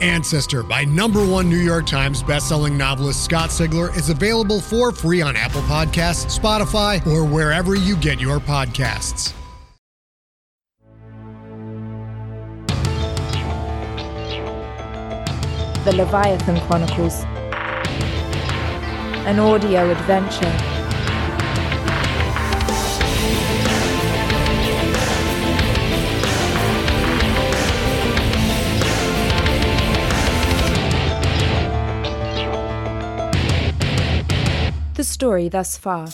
Ancestor by number one New York Times bestselling novelist Scott Sigler is available for free on Apple Podcasts, Spotify, or wherever you get your podcasts. The Leviathan Chronicles, an audio adventure. Story thus far.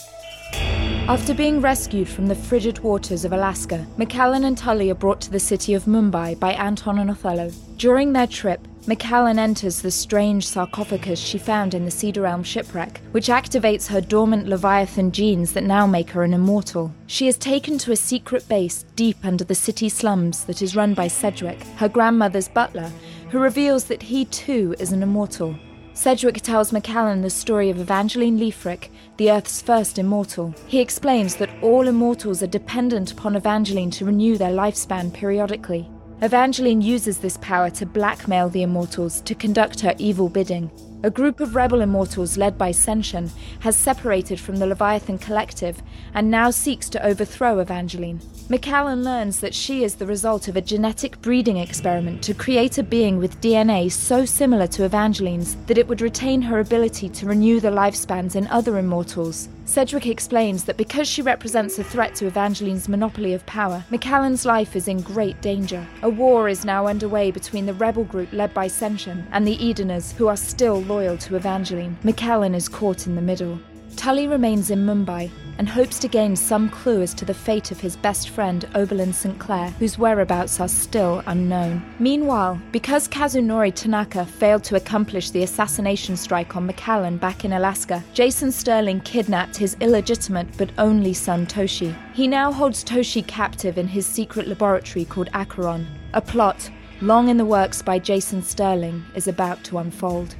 After being rescued from the frigid waters of Alaska, Macallan and Tully are brought to the city of Mumbai by Anton and Othello. During their trip, Macallan enters the strange sarcophagus she found in the Cedar Elm shipwreck, which activates her dormant Leviathan genes that now make her an immortal. She is taken to a secret base deep under the city slums that is run by Sedgwick, her grandmother's butler, who reveals that he too is an immortal. Sedgwick tells Macallan the story of Evangeline Leafrick, the Earth's first immortal. He explains that all immortals are dependent upon Evangeline to renew their lifespan periodically. Evangeline uses this power to blackmail the immortals to conduct her evil bidding. A group of rebel immortals led by Senshin has separated from the Leviathan Collective and now seeks to overthrow Evangeline. Macallan learns that she is the result of a genetic breeding experiment to create a being with DNA so similar to Evangeline's that it would retain her ability to renew the lifespans in other immortals. Sedgwick explains that because she represents a threat to Evangeline's monopoly of power, Macallan's life is in great danger. A war is now underway between the rebel group led by Senshin and the Edeners, who are still loyal to Evangeline. Macallan is caught in the middle. Tully remains in Mumbai and hopes to gain some clue as to the fate of his best friend Oberlin St. Clair, whose whereabouts are still unknown. Meanwhile, because Kazunori Tanaka failed to accomplish the assassination strike on Macallan back in Alaska, Jason Sterling kidnapped his illegitimate but only son Toshi. He now holds Toshi captive in his secret laboratory called Acheron. A plot, long in the works by Jason Sterling, is about to unfold.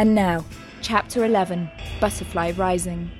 And now, Chapter 11 Butterfly Rising.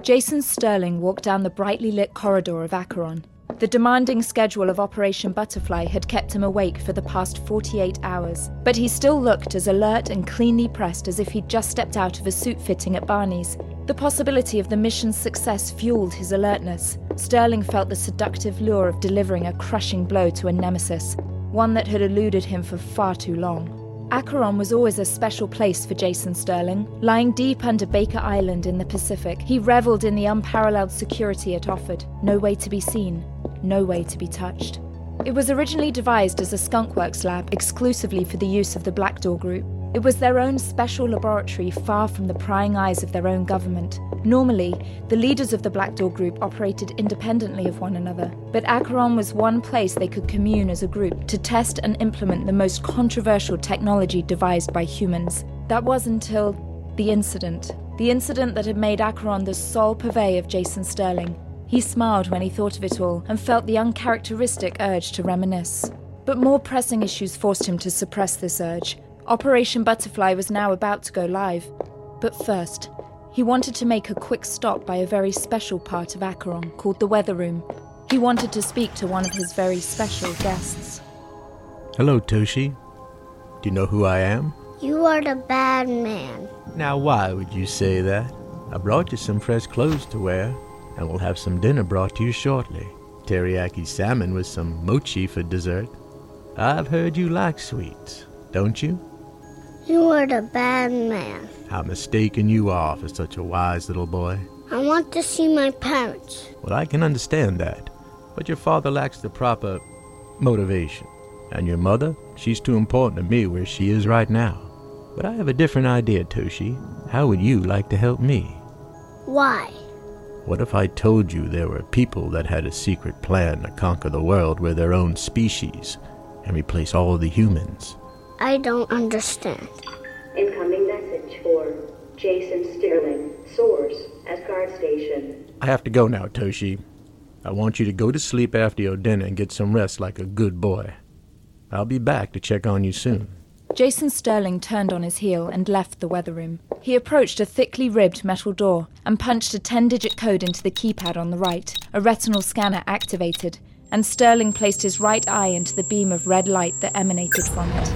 Jason Sterling walked down the brightly lit corridor of Acheron. The demanding schedule of Operation Butterfly had kept him awake for the past 48 hours, but he still looked as alert and cleanly pressed as if he'd just stepped out of a suit fitting at Barney's. The possibility of the mission's success fueled his alertness. Sterling felt the seductive lure of delivering a crushing blow to a nemesis, one that had eluded him for far too long. Acheron was always a special place for Jason Sterling. Lying deep under Baker Island in the Pacific, he reveled in the unparalleled security it offered. No way to be seen, no way to be touched. It was originally devised as a skunkworks lab exclusively for the use of the Black Door Group. It was their own special laboratory far from the prying eyes of their own government. Normally, the leaders of the Black Door Group operated independently of one another, but Acheron was one place they could commune as a group to test and implement the most controversial technology devised by humans. That was until the incident. The incident that had made Acheron the sole purveyor of Jason Sterling. He smiled when he thought of it all and felt the uncharacteristic urge to reminisce. But more pressing issues forced him to suppress this urge. Operation Butterfly was now about to go live. But first, He wanted to make a quick stop by a very special part of Acheron called the Weather Room. He wanted to speak to one of his very special guests. Hello, Toshi. Do you know who I am? You are the bad man. Now, why would you say that? I brought you some fresh clothes to wear, and we'll have some dinner brought to you shortly. Teriyaki salmon with some mochi for dessert. I've heard you like sweets, don't you? You are the bad man. How mistaken you are for such a wise little boy. I want to see my parents. Well, I can understand that. But your father lacks the proper motivation. And your mother, she's too important to me where she is right now. But I have a different idea, Toshi. How would you like to help me? Why? What if I told you there were people that had a secret plan to conquer the world with their own species and replace all the humans? I don't understand. Incoming message for Jason Sterling, source, Asgard Station. I have to go now, Toshi. I want you to go to sleep after your dinner and get some rest like a good boy. I'll be back to check on you soon. Jason Sterling turned on his heel and left the weather room. He approached a thickly ribbed metal door and punched a 10 digit code into the keypad on the right. A retinal scanner activated, and Sterling placed his right eye into the beam of red light that emanated from it.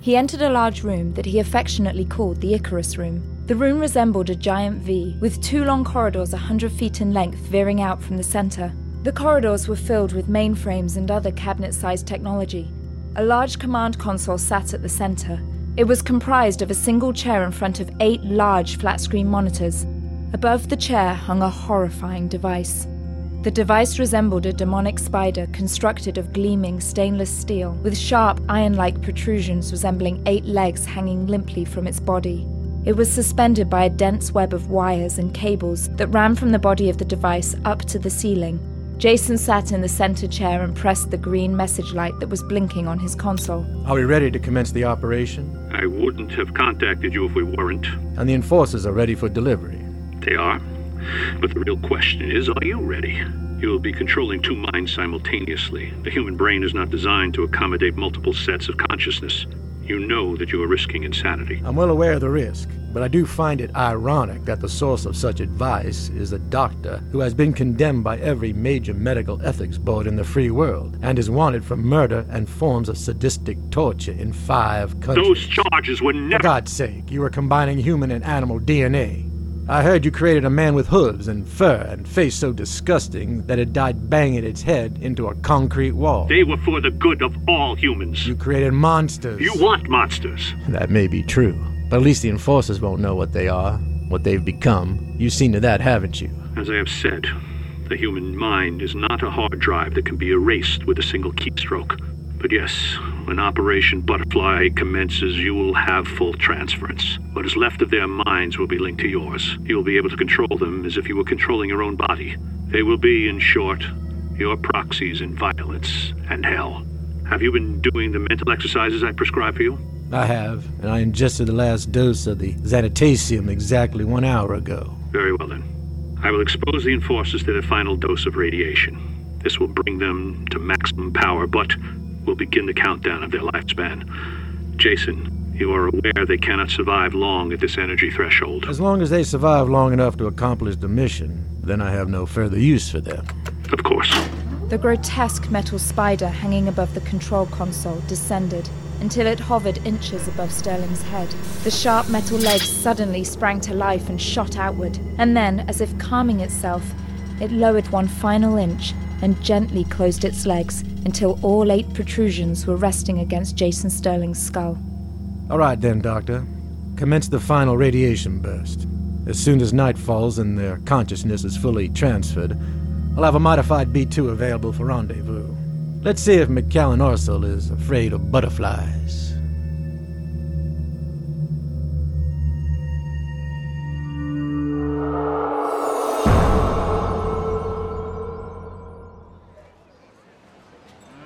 He entered a large room that he affectionately called the Icarus Room. The room resembled a giant V, with two long corridors a hundred feet in length veering out from the center. The corridors were filled with mainframes and other cabinet sized technology. A large command console sat at the center. It was comprised of a single chair in front of eight large flat screen monitors. Above the chair hung a horrifying device. The device resembled a demonic spider constructed of gleaming stainless steel, with sharp iron like protrusions resembling eight legs hanging limply from its body. It was suspended by a dense web of wires and cables that ran from the body of the device up to the ceiling. Jason sat in the center chair and pressed the green message light that was blinking on his console. Are we ready to commence the operation? I wouldn't have contacted you if we weren't. And the enforcers are ready for delivery. They are. But the real question is are you ready? You will be controlling two minds simultaneously. The human brain is not designed to accommodate multiple sets of consciousness. You know that you are risking insanity. I'm well aware of the risk, but I do find it ironic that the source of such advice is a doctor who has been condemned by every major medical ethics board in the free world and is wanted for murder and forms of sadistic torture in five countries. Those charges were never. For God's sake, you are combining human and animal DNA. I heard you created a man with hooves and fur and face so disgusting that it died banging its head into a concrete wall. They were for the good of all humans. You created monsters. You want monsters. That may be true, but at least the enforcers won't know what they are, what they've become. You've seen to that, haven't you? As I have said, the human mind is not a hard drive that can be erased with a single keystroke. But yes, when Operation Butterfly commences, you will have full transference. What is left of their minds will be linked to yours. You will be able to control them as if you were controlling your own body. They will be, in short, your proxies in violence and hell. Have you been doing the mental exercises I prescribed for you? I have, and I ingested the last dose of the Xanatasium exactly one hour ago. Very well then. I will expose the enforcers to their final dose of radiation. This will bring them to maximum power, but will begin the countdown of their lifespan. Jason, you are aware they cannot survive long at this energy threshold. As long as they survive long enough to accomplish the mission, then I have no further use for them. Of course. The grotesque metal spider hanging above the control console descended until it hovered inches above Sterling's head. The sharp metal legs suddenly sprang to life and shot outward, and then, as if calming itself, it lowered one final inch and gently closed its legs until all eight protrusions were resting against Jason Sterling's skull. All right, then, Doctor. Commence the final radiation burst. As soon as night falls and their consciousness is fully transferred, I'll have a modified B2 available for rendezvous. Let's see if Macallan Orsel is afraid of butterflies.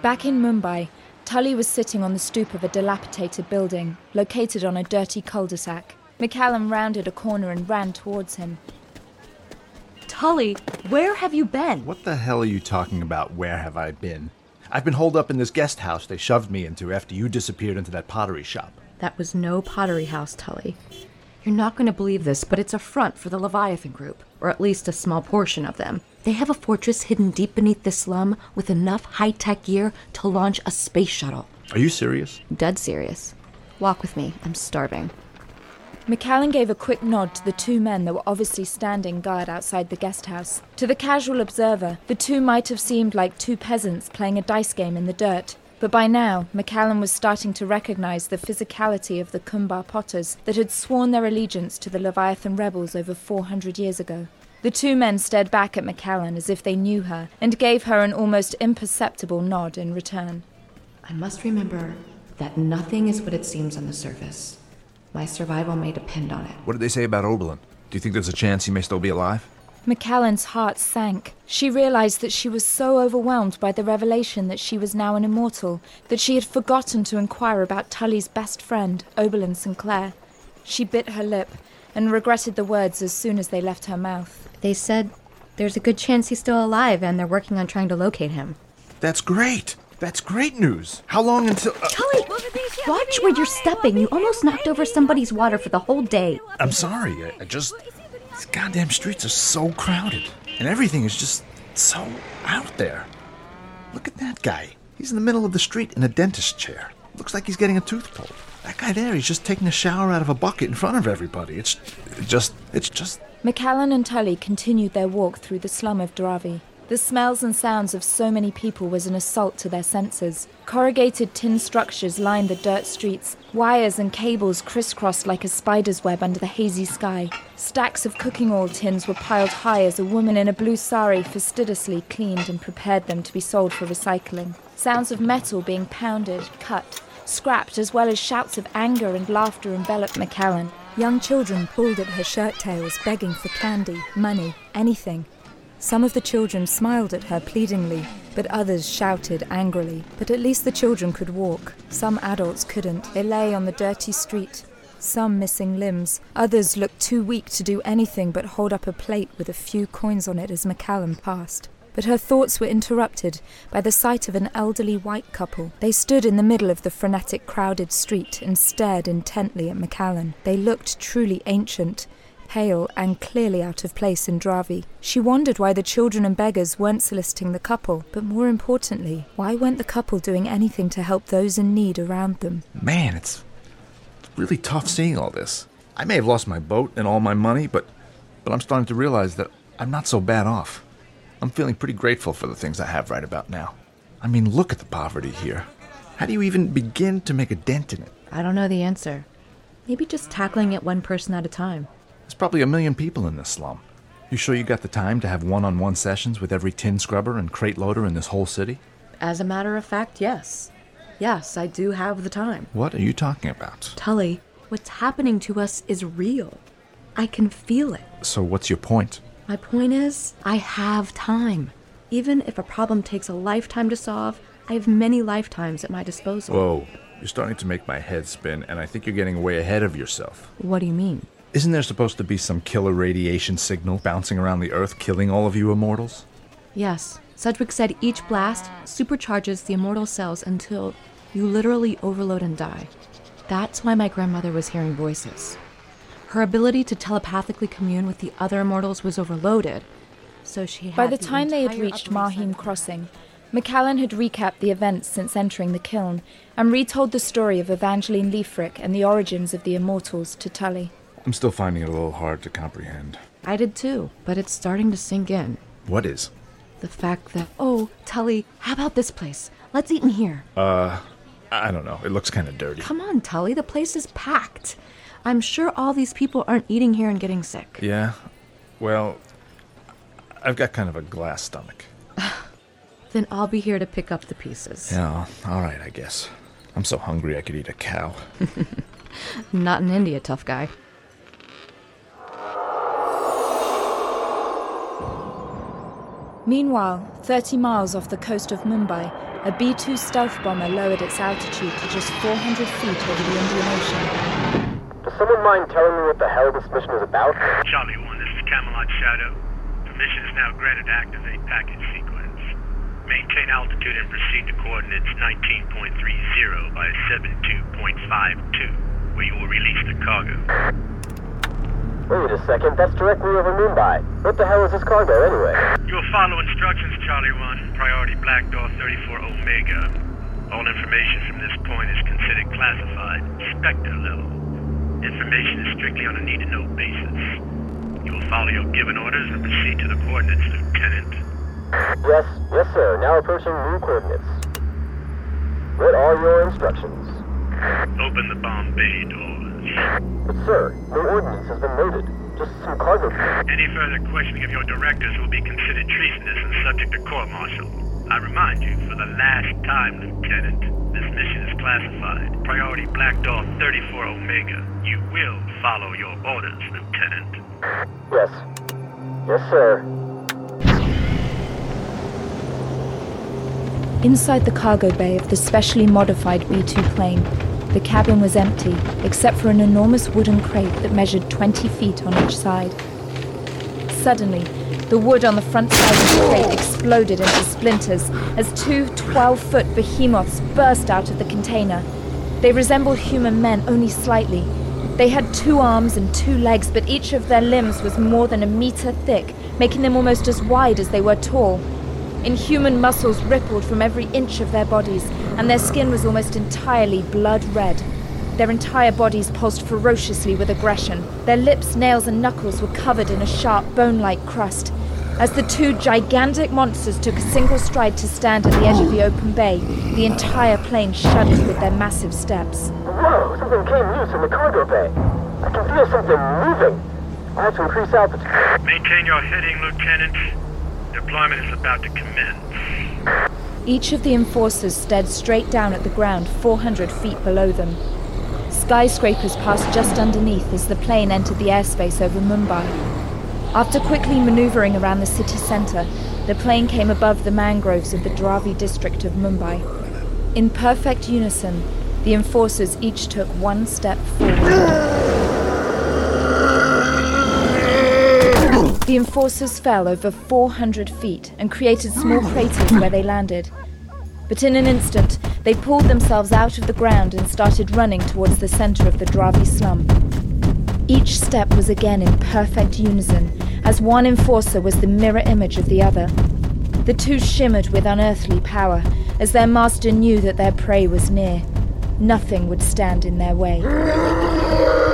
Back in Mumbai, Tully was sitting on the stoop of a dilapidated building located on a dirty cul de sac. Macallan rounded a corner and ran towards him. Tully, where have you been? What the hell are you talking about? Where have I been? I've been holed up in this guest house they shoved me into after you disappeared into that pottery shop. That was no pottery house, Tully. You're not going to believe this, but it's a front for the Leviathan Group, or at least a small portion of them. They have a fortress hidden deep beneath the slum with enough high tech gear to launch a space shuttle. Are you serious? Dead serious. Walk with me, I'm starving. Macallan gave a quick nod to the two men that were obviously standing guard outside the guest house. To the casual observer, the two might have seemed like two peasants playing a dice game in the dirt. But by now, Macallan was starting to recognize the physicality of the Kumbar Potters that had sworn their allegiance to the Leviathan rebels over 400 years ago. The two men stared back at Macallan as if they knew her and gave her an almost imperceptible nod in return. I must remember that nothing is what it seems on the surface. My survival may depend on it. What did they say about Oberlin? Do you think there's a chance he may still be alive? Macallan's heart sank. She realized that she was so overwhelmed by the revelation that she was now an immortal that she had forgotten to inquire about Tully's best friend, Oberlin Sinclair. She bit her lip and regretted the words as soon as they left her mouth. They said there's a good chance he's still alive and they're working on trying to locate him. That's great. That's great news. How long until. Uh, Tully, watch where you're stepping. You almost knocked over somebody's water for the whole day. I'm sorry. I, I just. These goddamn streets are so crowded. And everything is just so out there. Look at that guy. He's in the middle of the street in a dentist chair. Looks like he's getting a tooth pulled. That guy there, he's just taking a shower out of a bucket in front of everybody. It's just. It's just. Macallan and Tully continued their walk through the slum of Dharavi. The smells and sounds of so many people was an assault to their senses. Corrugated tin structures lined the dirt streets. Wires and cables crisscrossed like a spider's web under the hazy sky. Stacks of cooking oil tins were piled high as a woman in a blue sari fastidiously cleaned and prepared them to be sold for recycling. Sounds of metal being pounded, cut, scrapped, as well as shouts of anger and laughter enveloped Macallan. Young children pulled at her shirt tails, begging for candy, money, anything. Some of the children smiled at her pleadingly, but others shouted angrily. But at least the children could walk. Some adults couldn't. They lay on the dirty street, some missing limbs. Others looked too weak to do anything but hold up a plate with a few coins on it as Macallan passed. But her thoughts were interrupted by the sight of an elderly white couple. They stood in the middle of the frenetic, crowded street and stared intently at Macallan. They looked truly ancient, pale and clearly out of place in Dharavi. She wondered why the children and beggars weren't soliciting the couple, but more importantly, why weren't the couple doing anything to help those in need around them? Man, it's really tough seeing all this. I may have lost my boat and all my money, but but I'm starting to realize that I'm not so bad off. I'm feeling pretty grateful for the things I have right about now. I mean, look at the poverty here. How do you even begin to make a dent in it? I don't know the answer. Maybe just tackling it one person at a time. There's probably a million people in this slum. You sure you got the time to have one on one sessions with every tin scrubber and crate loader in this whole city? As a matter of fact, yes. Yes, I do have the time. What are you talking about? Tully, what's happening to us is real. I can feel it. So, what's your point? My point is, I have time. Even if a problem takes a lifetime to solve, I have many lifetimes at my disposal. Whoa, you're starting to make my head spin, and I think you're getting way ahead of yourself. What do you mean? Isn't there supposed to be some killer radiation signal bouncing around the Earth, killing all of you immortals? Yes. Sedgwick said each blast supercharges the immortal cells until you literally overload and die. That's why my grandmother was hearing voices. Her ability to telepathically commune with the other immortals was overloaded, so she had By the time they had reached Upper East Mahim Side- Crossing, Macallan had recapped the events since entering the kiln and retold the story of Evangeline Leafrick and the origins of the Immortals to Tully. I'm still finding it a little hard to comprehend. I did too, but it's starting to sink in. What is? The fact that, oh, Tully, how about this place? Let's eat in here. Uh, I don't know. It looks kind of dirty. Come on, Tully, the place is packed. I'm sure all these people aren't eating here and getting sick. Yeah? Well, I've got kind of a glass stomach. Then I'll be here to pick up the pieces. Yeah, all right, I guess. I'm so hungry I could eat a cow. Not in India, tough guy. Meanwhile, 30 miles off the coast of Mumbai, a B 2 stealth bomber lowered its altitude to just 400 feet over the Indian Ocean. Does someone mind telling me what the hell this mission is about? Charlie 1, this is Camelot Shadow. Permission is now granted to activate package sequence. Maintain altitude and proceed to coordinates 19.30 by 72.52, where you will release the cargo. Wait a second, that's directly over Mumbai. What the hell is this cargo anyway? You'll follow instructions, Charlie 1. Priority Black Door 34 Omega. All information from this point is considered classified, Spectre level. Information is strictly on a need-to-know basis. You will follow your given orders and proceed to the coordinates, Lieutenant. Yes, yes, sir. Now approaching new coordinates. What are your instructions? Open the bomb bay doors. But, sir, no ordinance has been loaded. Just some cargo. Any further questioning of your directors will be considered treasonous and subject to court-martial. I remind you, for the last time, Lieutenant, this mission is classified. Priority Black Door 34 Omega. You will follow your orders, Lieutenant. Yes. Yes, sir. Inside the cargo bay of the specially modified B 2 plane, the cabin was empty, except for an enormous wooden crate that measured 20 feet on each side. Suddenly, the wood on the front side of the crate exploded into splinters as two 12 foot behemoths burst out of the container. They resembled human men only slightly. They had two arms and two legs, but each of their limbs was more than a meter thick, making them almost as wide as they were tall. Inhuman muscles rippled from every inch of their bodies, and their skin was almost entirely blood red. Their entire bodies pulsed ferociously with aggression. Their lips, nails, and knuckles were covered in a sharp, bone like crust. As the two gigantic monsters took a single stride to stand at the edge of the open bay, the entire plane shuddered with their massive steps. Whoa, something came loose in the cargo bay. I can feel something moving. I have to increase altitude. Maintain your heading, Lieutenant. Deployment is about to commence. Each of the enforcers stared straight down at the ground 400 feet below them. Skyscrapers passed just underneath as the plane entered the airspace over Mumbai. After quickly maneuvering around the city centre, the plane came above the mangroves of the Dharavi district of Mumbai. In perfect unison, the enforcers each took one step forward. The enforcers fell over 400 feet and created small oh. craters where they landed. But in an instant, they pulled themselves out of the ground and started running towards the center of the Dharavi slum. Each step was again in perfect unison, as one enforcer was the mirror image of the other. The two shimmered with unearthly power, as their master knew that their prey was near. Nothing would stand in their way.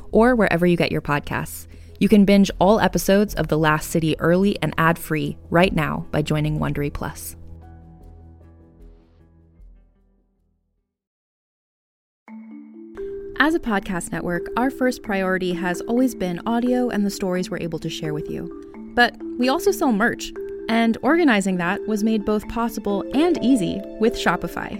or wherever you get your podcasts. You can binge all episodes of The Last City early and ad-free right now by joining Wondery Plus. As a podcast network, our first priority has always been audio and the stories we're able to share with you. But we also sell merch, and organizing that was made both possible and easy with Shopify.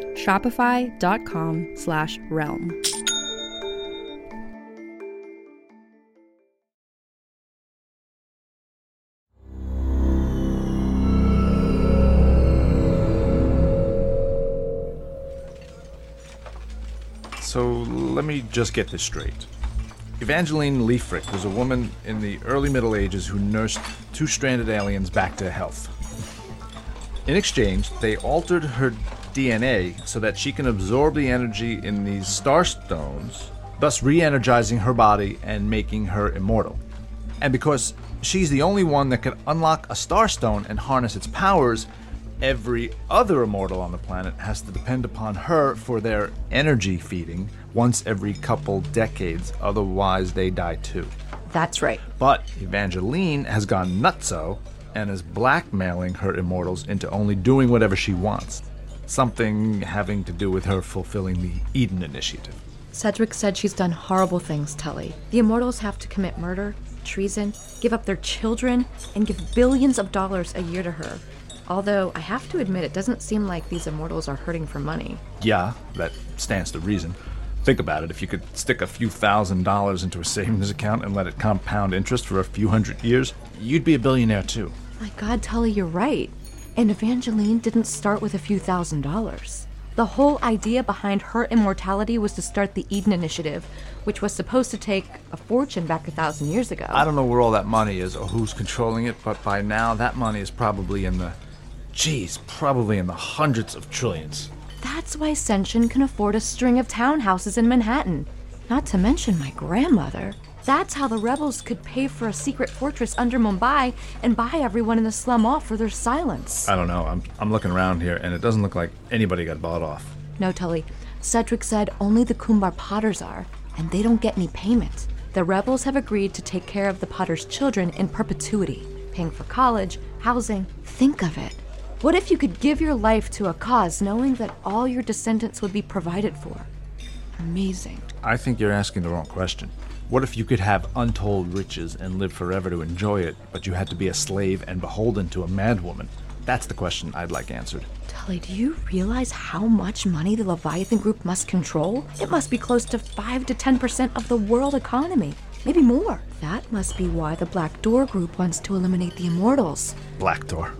Shopify.com slash realm. So let me just get this straight. Evangeline Leafrick was a woman in the early Middle Ages who nursed two stranded aliens back to health. In exchange, they altered her DNA so that she can absorb the energy in these starstones, thus re energizing her body and making her immortal. And because she's the only one that can unlock a starstone and harness its powers, every other immortal on the planet has to depend upon her for their energy feeding once every couple decades, otherwise, they die too. That's right. But Evangeline has gone nutso and is blackmailing her immortals into only doing whatever she wants. Something having to do with her fulfilling the Eden Initiative. Cedric said she's done horrible things, Tully. The Immortals have to commit murder, treason, give up their children, and give billions of dollars a year to her. Although I have to admit, it doesn't seem like these Immortals are hurting for money. Yeah, that stands to reason. Think about it if you could stick a few thousand dollars into a savings account and let it compound interest for a few hundred years, you'd be a billionaire too. My God, Tully, you're right. And Evangeline didn't start with a few thousand dollars. The whole idea behind her immortality was to start the Eden Initiative, which was supposed to take a fortune back a thousand years ago. I don't know where all that money is or who's controlling it, but by now that money is probably in the. Geez, probably in the hundreds of trillions. That's why Senshin can afford a string of townhouses in Manhattan. Not to mention my grandmother. That's how the rebels could pay for a secret fortress under Mumbai and buy everyone in the slum off for their silence. I don't know. I'm, I'm looking around here and it doesn't look like anybody got bought off. No, Tully. Cedric said only the Kumbar Potters are, and they don't get any payment. The rebels have agreed to take care of the Potters' children in perpetuity, paying for college, housing. Think of it. What if you could give your life to a cause knowing that all your descendants would be provided for? Amazing. I think you're asking the wrong question. What if you could have untold riches and live forever to enjoy it, but you had to be a slave and beholden to a madwoman? That's the question I'd like answered. Tully, do you realize how much money the Leviathan Group must control? It must be close to 5 to 10% of the world economy. Maybe more. That must be why the Black Door Group wants to eliminate the Immortals. Black Door.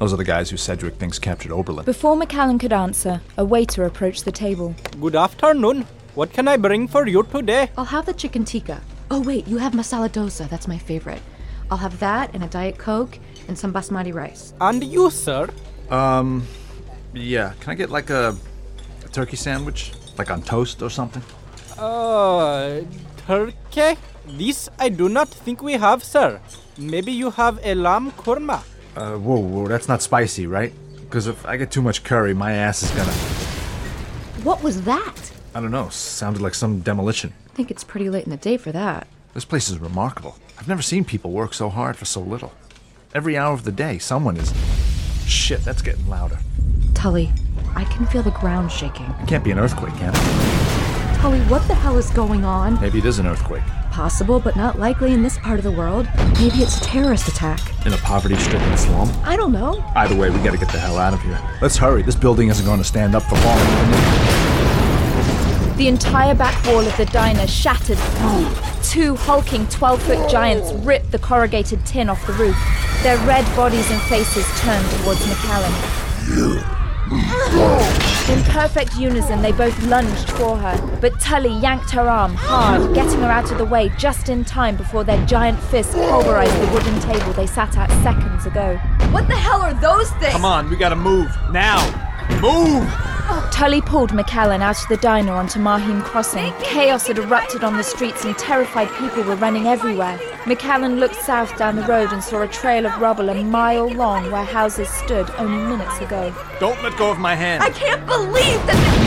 Those are the guys who Cedric thinks captured Oberlin. Before Macallan could answer, a waiter approached the table. Good afternoon. What can I bring for you today? I'll have the chicken tikka. Oh, wait, you have masala dosa. That's my favorite. I'll have that and a Diet Coke and some basmati rice. And you, sir? Um, yeah. Can I get like a, a turkey sandwich? Like on toast or something? Uh, turkey? This I do not think we have, sir. Maybe you have a lamb korma. Uh, whoa, whoa, that's not spicy, right? Because if I get too much curry, my ass is gonna. What was that? I don't know. Sounded like some demolition. I think it's pretty late in the day for that. This place is remarkable. I've never seen people work so hard for so little. Every hour of the day, someone is. Shit, that's getting louder. Tully, I can feel the ground shaking. It can't be an earthquake, can it? Tully, what the hell is going on? Maybe it is an earthquake. Possible, but not likely in this part of the world. Maybe it's a terrorist attack. In a poverty stricken slum? I don't know. Either way, we gotta get the hell out of here. Let's hurry. This building isn't going to stand up for long. The entire back wall of the diner shattered through. Two hulking 12 foot giants ripped the corrugated tin off the roof. Their red bodies and faces turned towards Macallan. In perfect unison, they both lunged for her, but Tully yanked her arm hard, getting her out of the way just in time before their giant fists pulverized the wooden table they sat at seconds ago. What the hell are those things? Come on, we gotta move. Now! Move! Tully pulled Macallan out of the diner onto Mahim Crossing. Chaos had erupted on the streets and terrified people were running everywhere. Macallan looked south down the road and saw a trail of rubble a mile long where houses stood only minutes ago. Don't let go of my hand. I can't believe that.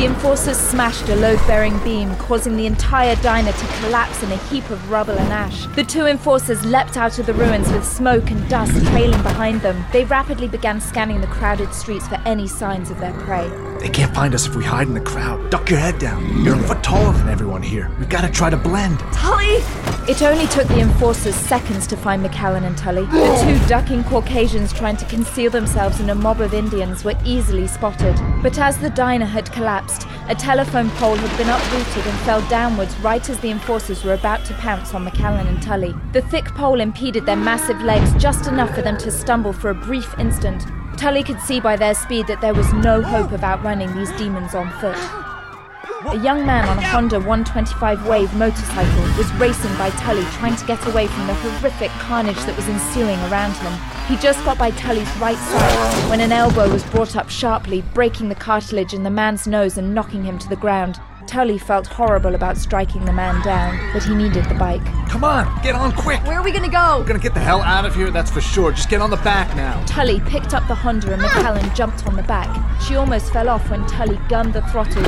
The enforcers smashed a load bearing beam, causing the entire diner to collapse in a heap of rubble and ash. The two enforcers leapt out of the ruins with smoke and dust trailing behind them. They rapidly began scanning the crowded streets for any signs of their prey. They can't find us if we hide in the crowd. Duck your head down. You're a mm. foot taller than everyone here. We've got to try to blend. Tully! It only took the enforcers seconds to find Macallan and Tully. The two ducking Caucasians trying to conceal themselves in a mob of Indians were easily spotted. But as the diner had collapsed, a telephone pole had been uprooted and fell downwards right as the enforcers were about to pounce on Macallan and Tully. The thick pole impeded their massive legs just enough for them to stumble for a brief instant. Tully could see by their speed that there was no hope of outrunning these demons on foot. A young man on a Honda 125 Wave motorcycle was racing by Tully, trying to get away from the horrific carnage that was ensuing around him. He just got by Tully's right side when an elbow was brought up sharply, breaking the cartilage in the man's nose and knocking him to the ground. Tully felt horrible about striking the man down, but he needed the bike. Come on, get on quick. Where are we gonna go? We're gonna get the hell out of here, that's for sure. Just get on the back now. Tully picked up the Honda and Macallan jumped on the back. She almost fell off when Tully gunned the throttle,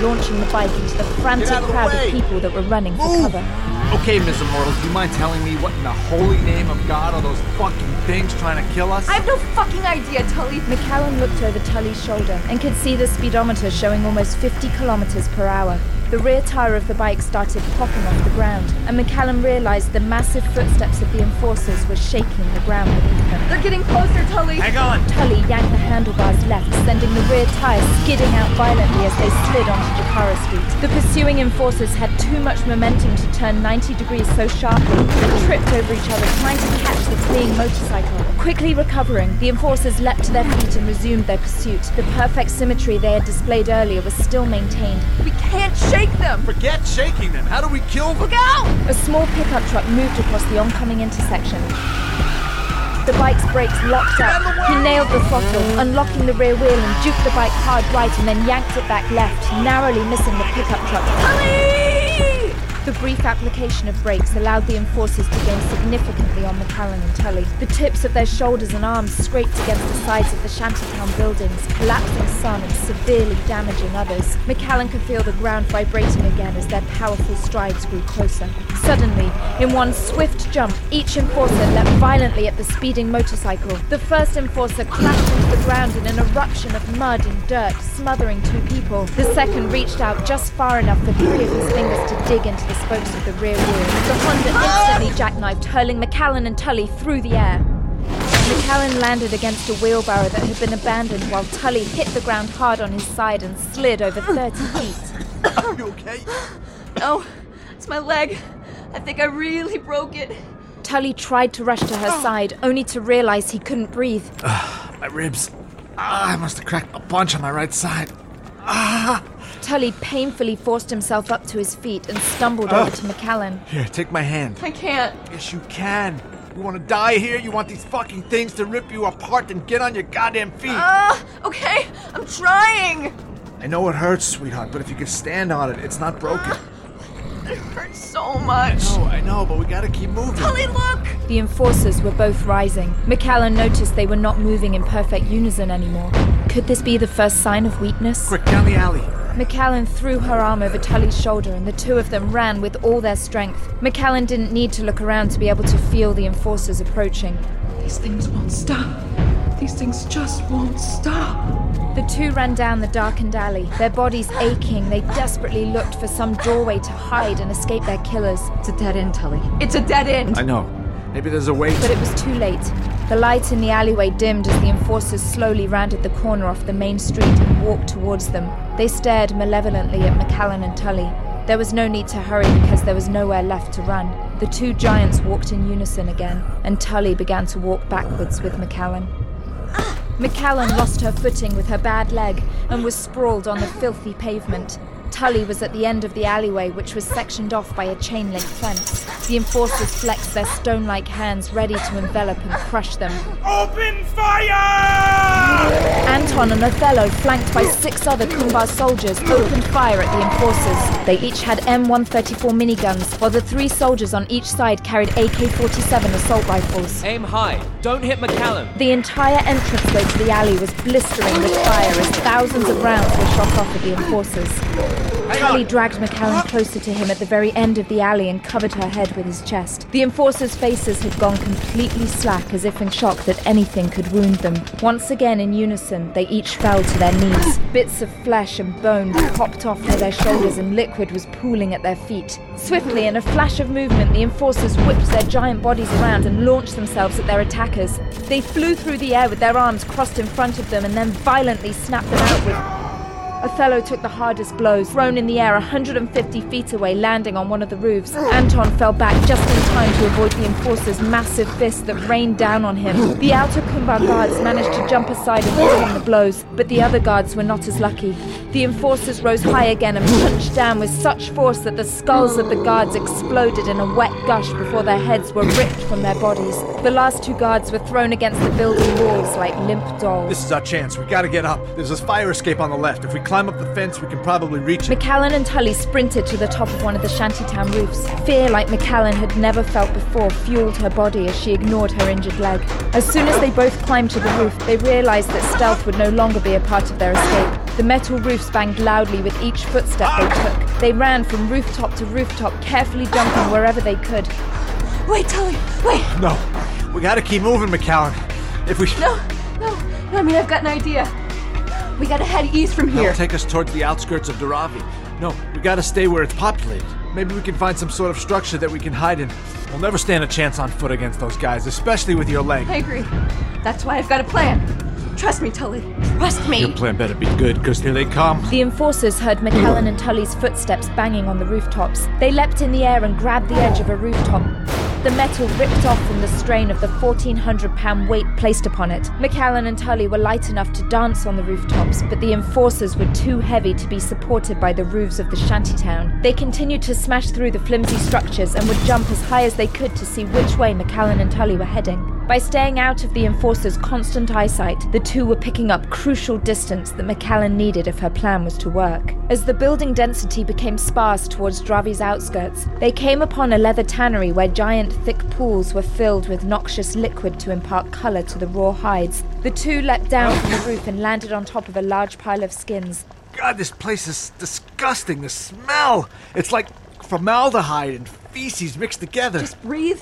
launching the bike into the frantic out of the crowd way. of people that were running for cover. Okay, Miss Immortals, do you mind telling me what in the holy name of God are those fucking things trying to kill us? I have no fucking idea, Tully. Macallan looked over Tully's shoulder and could see the speedometer showing almost 50 kilometers per hour. The rear tire of the bike started popping off the ground, and Macallan realized the massive footsteps of the enforcers were shaking the ground beneath them. They're getting closer, Tully. Hang on. Tully yanked the handlebars left, sending the rear tire skidding out violently as they slid onto Jakara Street. The pursuing enforcers had too much momentum to turn 90 degrees so sharply, they tripped over each other trying to catch the fleeing motorcycle. Quickly recovering, the enforcers leapt to their feet and resumed their pursuit. The perfect symmetry they had displayed earlier was still maintained. We can't shake them. Forget shaking them. How do we kill them? Look out! A small pickup truck moved across the oncoming intersection. The bike's brakes locked up. He nailed the throttle, unlocking the rear wheel and juked the bike hard right and then yanked it back left, narrowly missing the pickup truck. Tully! The brief application of brakes allowed the enforcers to gain significantly on Macallan and Tully. The tips of their shoulders and arms scraped against the sides of the shantytown buildings, collapsing some and severely damaging others. Macallan could feel the ground vibrating again as their powerful strides grew closer. Suddenly, in one swift jump, each enforcer leapt violently at the speeding motorcycle. The first enforcer crashed into the ground in an eruption of mud and dirt, smothering two people. The second reached out just far enough for three of his fingers to dig into the spokes of the rear wheel. The Honda instantly jackknifed, hurling Macallan and Tully through the air. Macallan landed against a wheelbarrow that had been abandoned while Tully hit the ground hard on his side and slid over 30 feet. Are you okay? No, it's my leg. I think I really broke it. Tully tried to rush to her side, only to realize he couldn't breathe. My ribs. Ah, I must have cracked a bunch on my right side. Ah! Tully painfully forced himself up to his feet and stumbled over to Macallan. Here, take my hand. I can't. Yes, you can. You want to die here? You want these fucking things to rip you apart? and get on your goddamn feet. Ah, okay, I'm trying. I know it hurts, sweetheart, but if you can stand on it, it's not broken. It hurts so much. No, I know, but we gotta keep moving. Tully, look! The enforcers were both rising. Macallan noticed they were not moving in perfect unison anymore. Could this be the first sign of weakness? Quick, down the alley. Macallan threw her arm over Tully's shoulder and the two of them ran with all their strength. Macallan didn't need to look around to be able to feel the enforcers approaching. These things won't stop. These things just won't stop. The two ran down the darkened alley, their bodies aching. They desperately looked for some doorway to hide and escape their killers. It's a dead end, Tully. It's a dead end. I know. Maybe there's a way. But it was too late. The light in the alleyway dimmed as the enforcers slowly rounded the corner off the main street and walked towards them. They stared malevolently at Macallan and Tully. There was no need to hurry because there was nowhere left to run. The two giants walked in unison again, and Tully began to walk backwards with Macallan. Ah! Macallan lost her footing with her bad leg and was sprawled on the filthy pavement. Tully was at the end of the alleyway, which was sectioned off by a chain link fence. The enforcers flexed their stone like hands, ready to envelop and crush them. Open fire! Anton and Othello, flanked by six other Kumbar soldiers, opened fire at the enforcers. They each had M134 miniguns, while the three soldiers on each side carried AK 47 assault rifles. Aim high. Don't hit Macallan. The entire entranceway to the alley was blistering with fire as thousands of rounds were shot off at the enforcers. Tulley dragged Macallan closer to him at the very end of the alley and covered her head with his chest. The enforcers' faces had gone completely slack as if in shock that anything could wound them. Once again, in unison, they each fell to their knees. Bits of flesh and bone popped off near their shoulders and liquid was pooling at their feet. Swiftly, in a flash of movement, the enforcers whipped their giant bodies around and launched themselves at their attackers. They flew through the air with their arms crossed in front of them and then violently snapped them out with Othello took the hardest blows, thrown in the air 150 feet away, landing on one of the roofs. Anton fell back just in time to avoid the enforcer's massive fist that rained down on him. The outer Kumbar guards managed to jump aside and the blows, but the other guards were not as lucky. The enforcers rose high again and punched down with such force that the skulls of the guards exploded in a wet gush before their heads were ripped from their bodies. The last two guards were thrown against the building walls like limp dolls. This is our chance. We gotta get up. There's a fire escape on the left. If we climb up the fence, we can probably reach it. Macallan and Tulley sprinted to the top of one of the shantytown roofs. Fear, like Macallan had never felt before, fueled her body as she ignored her injured leg. As soon as they both climbed to the roof, they realized that stealth would no longer be a part of their escape. The metal roofs banged loudly with each footstep they took. They ran from rooftop to rooftop, carefully jumping wherever they could. Wait, Tulley, wait! No, we gotta keep moving, Macallan. If we. No, no, I mean, I've got an idea. We gotta head east from here. That'll take us towards the outskirts of Dharavi. No, we gotta stay where it's populated. Maybe we can find some sort of structure that we can hide in. We'll never stand a chance on foot against those guys, especially with your leg. I agree. That's why I've got a plan. Trust me, Tulley. Trust me. Your plan better be good, because here they come. The enforcers heard Macallan and Tulley's footsteps banging on the rooftops. They leapt in the air and grabbed the edge of a rooftop. The metal ripped off from the strain of the 1,400 pound weight placed upon it. Macallan and Tulley were light enough to dance on the rooftops, but the enforcers were too heavy to be supported by the roofs of the shantytown. They continued to smash through the flimsy structures and would jump as high as they could to see which way Macallan and Tulley were heading. By staying out of the enforcers' constant eyesight, the two were picking up crucial distance that Macallan needed if her plan was to work. As the building density became sparse towards Dharavi's outskirts, they came upon a leather tannery where giant thick pools were filled with noxious liquid to impart color to the raw hides. The two leapt down from the roof and landed on top of a large pile of skins. God, this place is disgusting. The smell. It's like formaldehyde and feces mixed together. Just breathe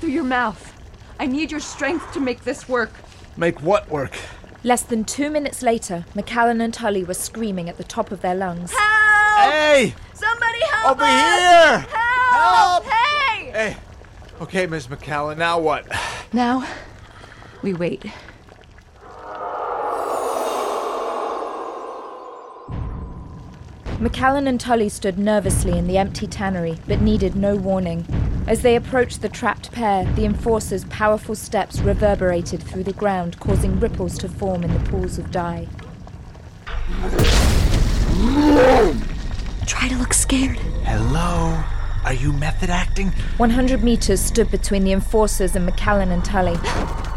through your mouth. I need your strength to make this work. Make what work? Less than two minutes later, Macallan and Tulley were screaming at the top of their lungs. Help! Hey! Somebody help Over us! here! Help! Hey! Hey. Okay, Miss Macallan, now what? Now, we wait. Macallan and Tulley stood nervously in the empty tannery, but needed no warning. As they approached the trapped pair, the enforcer's powerful steps reverberated through the ground, causing ripples to form in the pools of dye. Try to look scared. Hello? Are you method acting? 100 meters stood between the enforcers and Macallan and Tulley.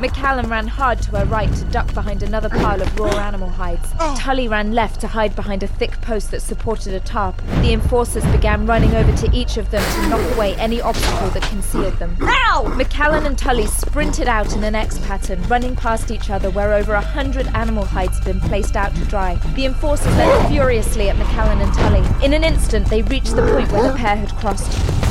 Macallan ran hard to her right to duck behind another pile of raw animal hides. Oh. Tulley ran left to hide behind a thick post that supported a tarp. The enforcers began running over to each of them to knock away any obstacle that concealed them. Ow! Macallan and Tulley sprinted out in an X pattern, running past each other where over a hundred animal hides had been placed out to dry. The enforcers leapt furiously at Macallan and Tulley. In an instant, they reached the point where the pair had crossed.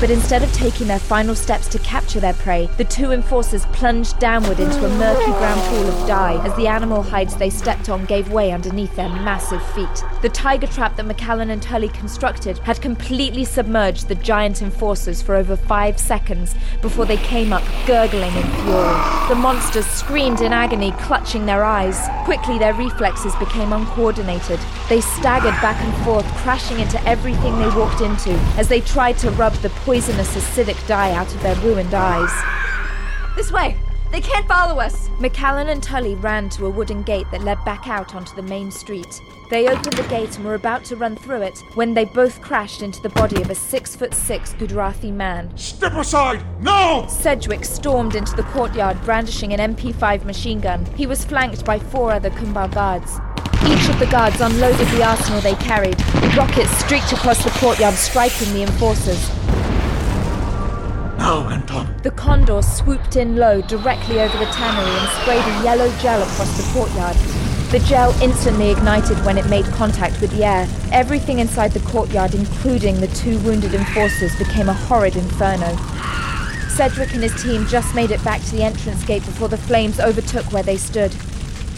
But instead of taking their final steps to capture their prey, the two enforcers plunged downward into a murky brown pool of dye as the animal hides they stepped on gave way underneath their massive feet. The tiger trap that Macallan and Tulley constructed had completely submerged the giant enforcers for over five seconds before they came up gurgling in fury. The monsters screamed in agony, clutching their eyes. Quickly, their reflexes became uncoordinated. They staggered back and forth, crashing into everything they walked into as they tried to rub the poisonous acidic dye out of their ruined eyes. This way! They can't follow us! Macallan and Tulley ran to a wooden gate that led back out onto the main street. They opened the gate and were about to run through it when they both crashed into the body of a six foot six Gujarati man. Step aside! No! Sedgwick stormed into the courtyard brandishing an MP5 machine gun. He was flanked by four other Kumbal guards. Each of the guards unloaded the arsenal they carried. Rockets streaked across the courtyard, striking the enforcers. Now, Anton. The Condor swooped in low directly over the tannery and sprayed a yellow gel across the courtyard. The gel instantly ignited when it made contact with the air. Everything inside the courtyard, including the two wounded enforcers, became a horrid inferno. Sedgwick and his team just made it back to the entrance gate before the flames overtook where they stood.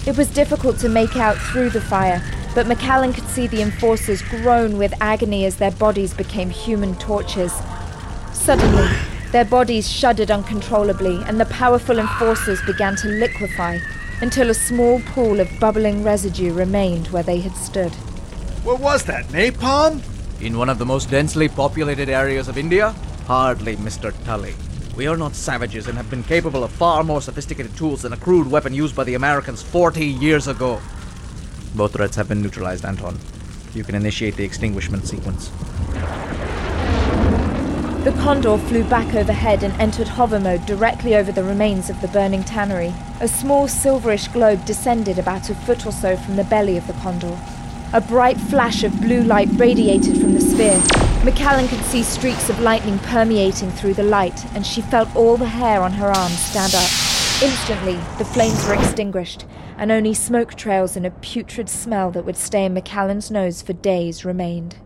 It was difficult to make out through the fire, but Macallan could see the enforcers groan with agony as their bodies became human torches. Suddenly, their bodies shuddered uncontrollably, and the powerful enforcers began to liquefy until a small pool of bubbling residue remained where they had stood. What was that, napalm? In one of the most densely populated areas of India? Hardly, Mr. Tulley. We are not savages and have been capable of far more sophisticated tools than a crude weapon used by the Americans 40 years ago. Both threats have been neutralized, Anton. You can initiate the extinguishment sequence. The Condor flew back overhead and entered hover mode directly over the remains of the burning tannery. A small silverish globe descended about a foot or so from the belly of the Condor. A bright flash of blue light radiated from the sphere. Macallan could see streaks of lightning permeating through the light, and she felt all the hair on her arms stand up. Instantly, the flames were extinguished, and only smoke trails and a putrid smell that would stay in Macallan's nose for days remained.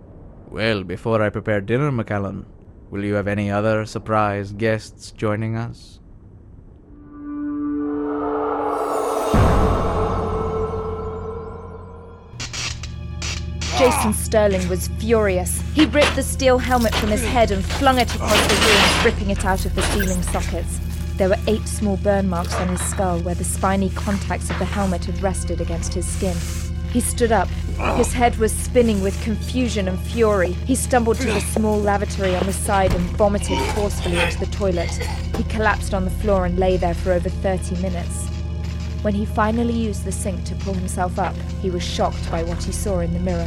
Well, before I prepare dinner, Macallan, will you have any other surprise guests joining us? Jason Sterling was furious. He ripped the steel helmet from his head and flung it across the room, ripping it out of the ceiling sockets. There were eight small burn marks on his skull where the spiny contacts of the helmet had rested against his skin. He stood up. His head was spinning with confusion and fury. He stumbled to the small lavatory on the side and vomited forcefully into the toilet. He collapsed on the floor and lay there for over 30 minutes. When he finally used the sink to pull himself up, he was shocked by what he saw in the mirror.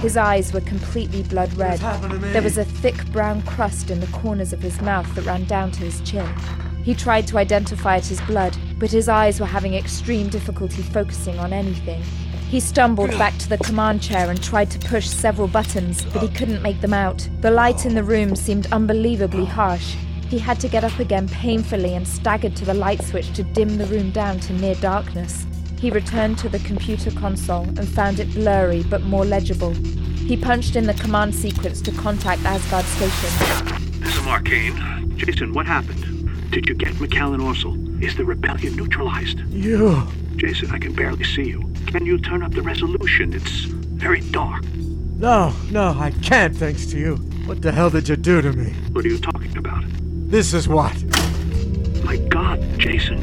His eyes were completely blood red. There was a thick brown crust in the corners of his mouth that ran down to his chin. He tried to identify it as blood, but his eyes were having extreme difficulty focusing on anything. He stumbled back to the command chair and tried to push several buttons, but he couldn't make them out. The light in the room seemed unbelievably harsh. He had to get up again painfully and staggered to the light switch to dim the room down to near darkness. He returned to the computer console and found it blurry but more legible. He punched in the command sequence to contact Asgard Station. This is Arcane. Jason, what happened? Did you get Macallan Orsel? Is the rebellion neutralized? You. Jason, I can barely see you. Can you turn up the resolution? It's very dark. No, no, I can't, thanks to you. What the hell did you do to me? What are you talking about? This is what? My God, Jason.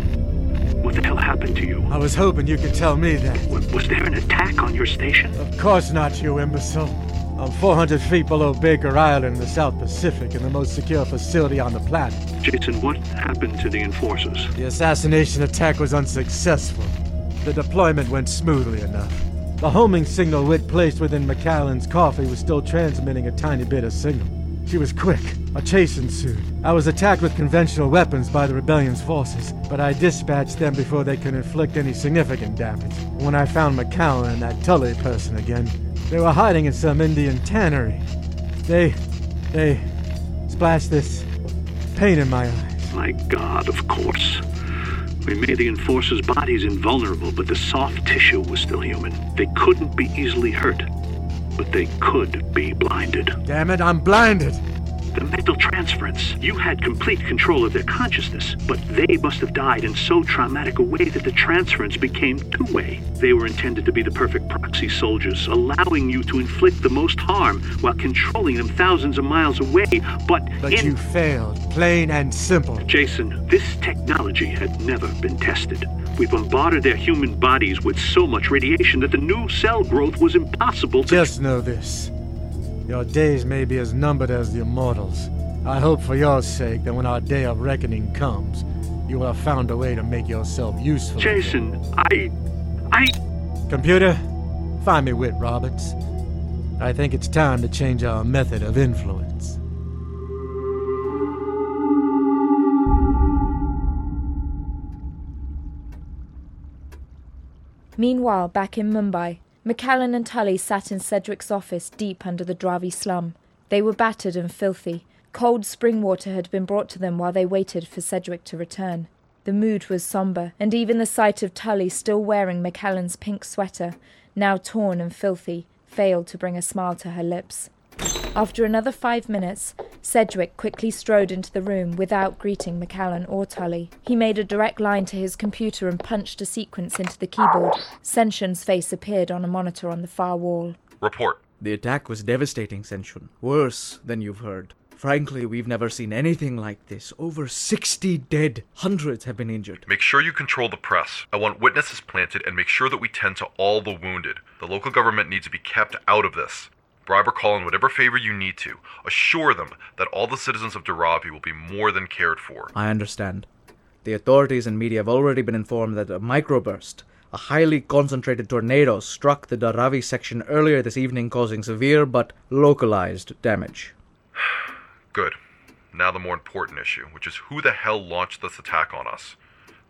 What the hell happened to you? I was hoping you could tell me that. W- was there an attack on your station? Of course not, you imbecile. I'm 400 feet below Baker Island in the South Pacific in the most secure facility on the planet. Jason, what happened to the enforcers? The assassination attack was unsuccessful. The deployment went smoothly enough. The homing signal we'd placed within Macallan's coffee was still transmitting a tiny bit of signal. She was quick. A chase ensued. I was attacked with conventional weapons by the rebellion's forces, but I dispatched them before they could inflict any significant damage. When I found Macallan and that Tulley person again, they were hiding in some Indian tannery. They. they. splashed this paint in my eyes. My God, of course. We made the enforcers' bodies invulnerable, but the soft tissue was still human. They couldn't be easily hurt, but they could be blinded. Damn it, I'm blinded! The mental transference. You had complete control of their consciousness, but they must have died in so traumatic a way that the transference became two way. They were intended to be the perfect proxy soldiers, allowing you to inflict the most harm while controlling them thousands of miles away, but. But in- you failed, plain and simple. Jason, this technology had never been tested. We bombarded their human bodies with so much radiation that the new cell growth was impossible to. Just know this. Your days may be as numbered as the immortals. I hope for your sake that when our day of reckoning comes, you will have found a way to make yourself useful. Jason, I. I. Computer, find me Whit Roberts. I think it's time to change our method of influence. Meanwhile, back in Mumbai, Macallan and Tulley sat in Cedric's office deep under the Dharavi slum. They were battered and filthy. Cold spring water had been brought to them while they waited for Cedric to return. The mood was somber, and even the sight of Tulley still wearing Macallan's pink sweater, now torn and filthy, failed to bring a smile to her lips. After another five minutes, Sedgwick quickly strode into the room without greeting Macallan or Tulley. He made a direct line to his computer and punched a sequence into the keyboard. Senshin's face appeared on a monitor on the far wall. Report. The attack was devastating, Senshun. Worse than you've heard. Frankly, we've never seen anything like this. Over 60 dead. Hundreds have been injured. Make sure you control the press. I want witnesses planted and make sure that we tend to all the wounded. The local government needs to be kept out of this. Bribe or call in whatever favor you need to. Assure them that all the citizens of Dharavi will be more than cared for. I understand. The authorities and media have already been informed that a microburst, a highly concentrated tornado, struck the Dharavi section earlier this evening, causing severe but localized damage. Good. Now the more important issue, which is who the hell launched this attack on us?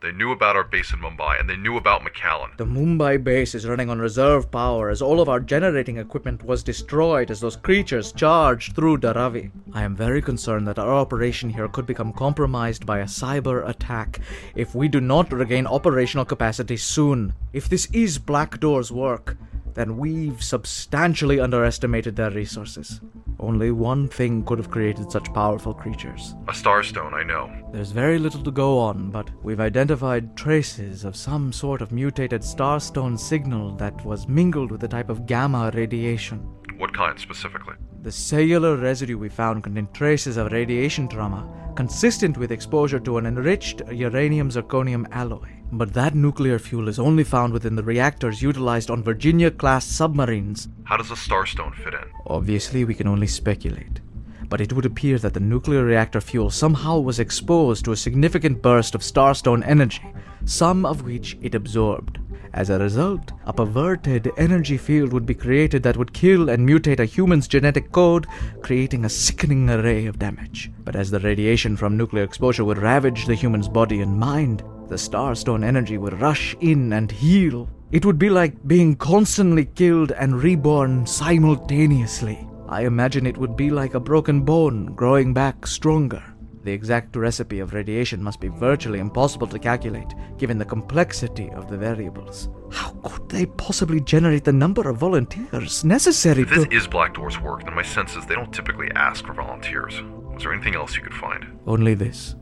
They knew about our base in Mumbai, and they knew about Macallan. The Mumbai base is running on reserve power as all of our generating equipment was destroyed as those creatures charged through Dharavi. I am very concerned that our operation here could become compromised by a cyber attack if we do not regain operational capacity soon. If this is Black Door's work, then we've substantially underestimated their resources. Only one thing could have created such powerful creatures. A starstone, I know. There's very little to go on, but we've identified traces of some sort of mutated starstone signal that was mingled with a type of gamma radiation. What kind specifically? The cellular residue we found contained traces of radiation trauma, consistent with exposure to an enriched uranium zirconium alloy. But that nuclear fuel is only found within the reactors utilized on Virginia class submarines. How does a starstone fit in? Obviously, we can only speculate. But it would appear that the nuclear reactor fuel somehow was exposed to a significant burst of starstone energy, some of which it absorbed. As a result, a perverted energy field would be created that would kill and mutate a human's genetic code, creating a sickening array of damage. But as the radiation from nuclear exposure would ravage the human's body and mind, the starstone energy would rush in and heal. It would be like being constantly killed and reborn simultaneously. I imagine it would be like a broken bone growing back stronger. The exact recipe of radiation must be virtually impossible to calculate, given the complexity of the variables. How could they possibly generate the number of volunteers necessary If this is Black Door's work, then my sense is they don't typically ask for volunteers. Was there anything else you could find? Only this.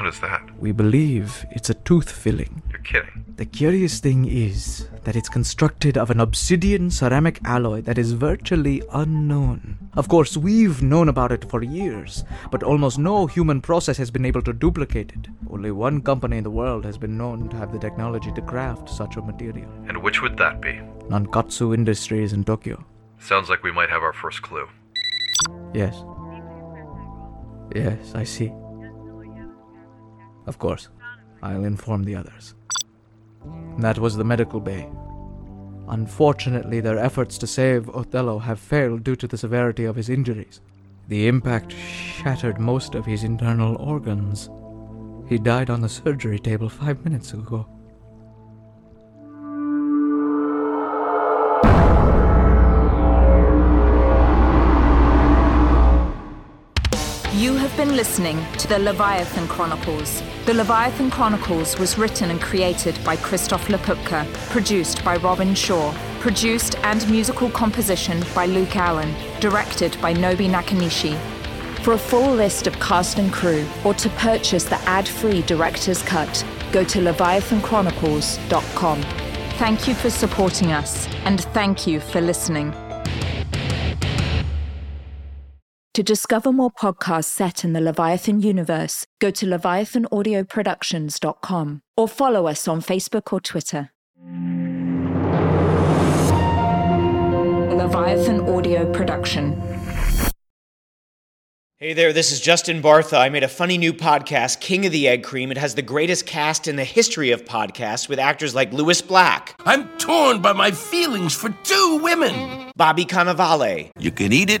What is that? We believe it's a tooth filling. You're kidding. The curious thing is that it's constructed of an obsidian ceramic alloy that is virtually unknown. Of course, we've known about it for years, but almost no human process has been able to duplicate it. Only one company in the world has been known to have the technology to craft such a material. And which would that be? Nankatsu Industries in Tokyo. Sounds like we might have our first clue. Yes. Yes, I see. Of course, I'll inform the others. That was the medical bay. Unfortunately, their efforts to save Othello have failed due to the severity of his injuries. The impact shattered most of his internal organs. He died on the surgery table five minutes ago. You have been listening to the Leviathan Chronicles. The Leviathan Chronicles was written and created by Christof Laputka, produced by Robin Shore, produced and musical composition by Luke Allen, directed by Nobi Nakanishi. For a full list of cast and crew, or to purchase the ad-free director's cut, go to leviathanchronicles.com. Thank you for supporting us, and thank you for listening. To discover more podcasts set in the Leviathan universe, go to leviathanaudioproductions.com or follow us on Facebook or Twitter. Leviathan Audio Production. Hey there, this is Justin Bartha. I made a funny new podcast, King of the Egg Cream. It has the greatest cast in the history of podcasts with actors like Lewis Black. I'm torn by my feelings for two women. Bobby Cannavale. You can eat it,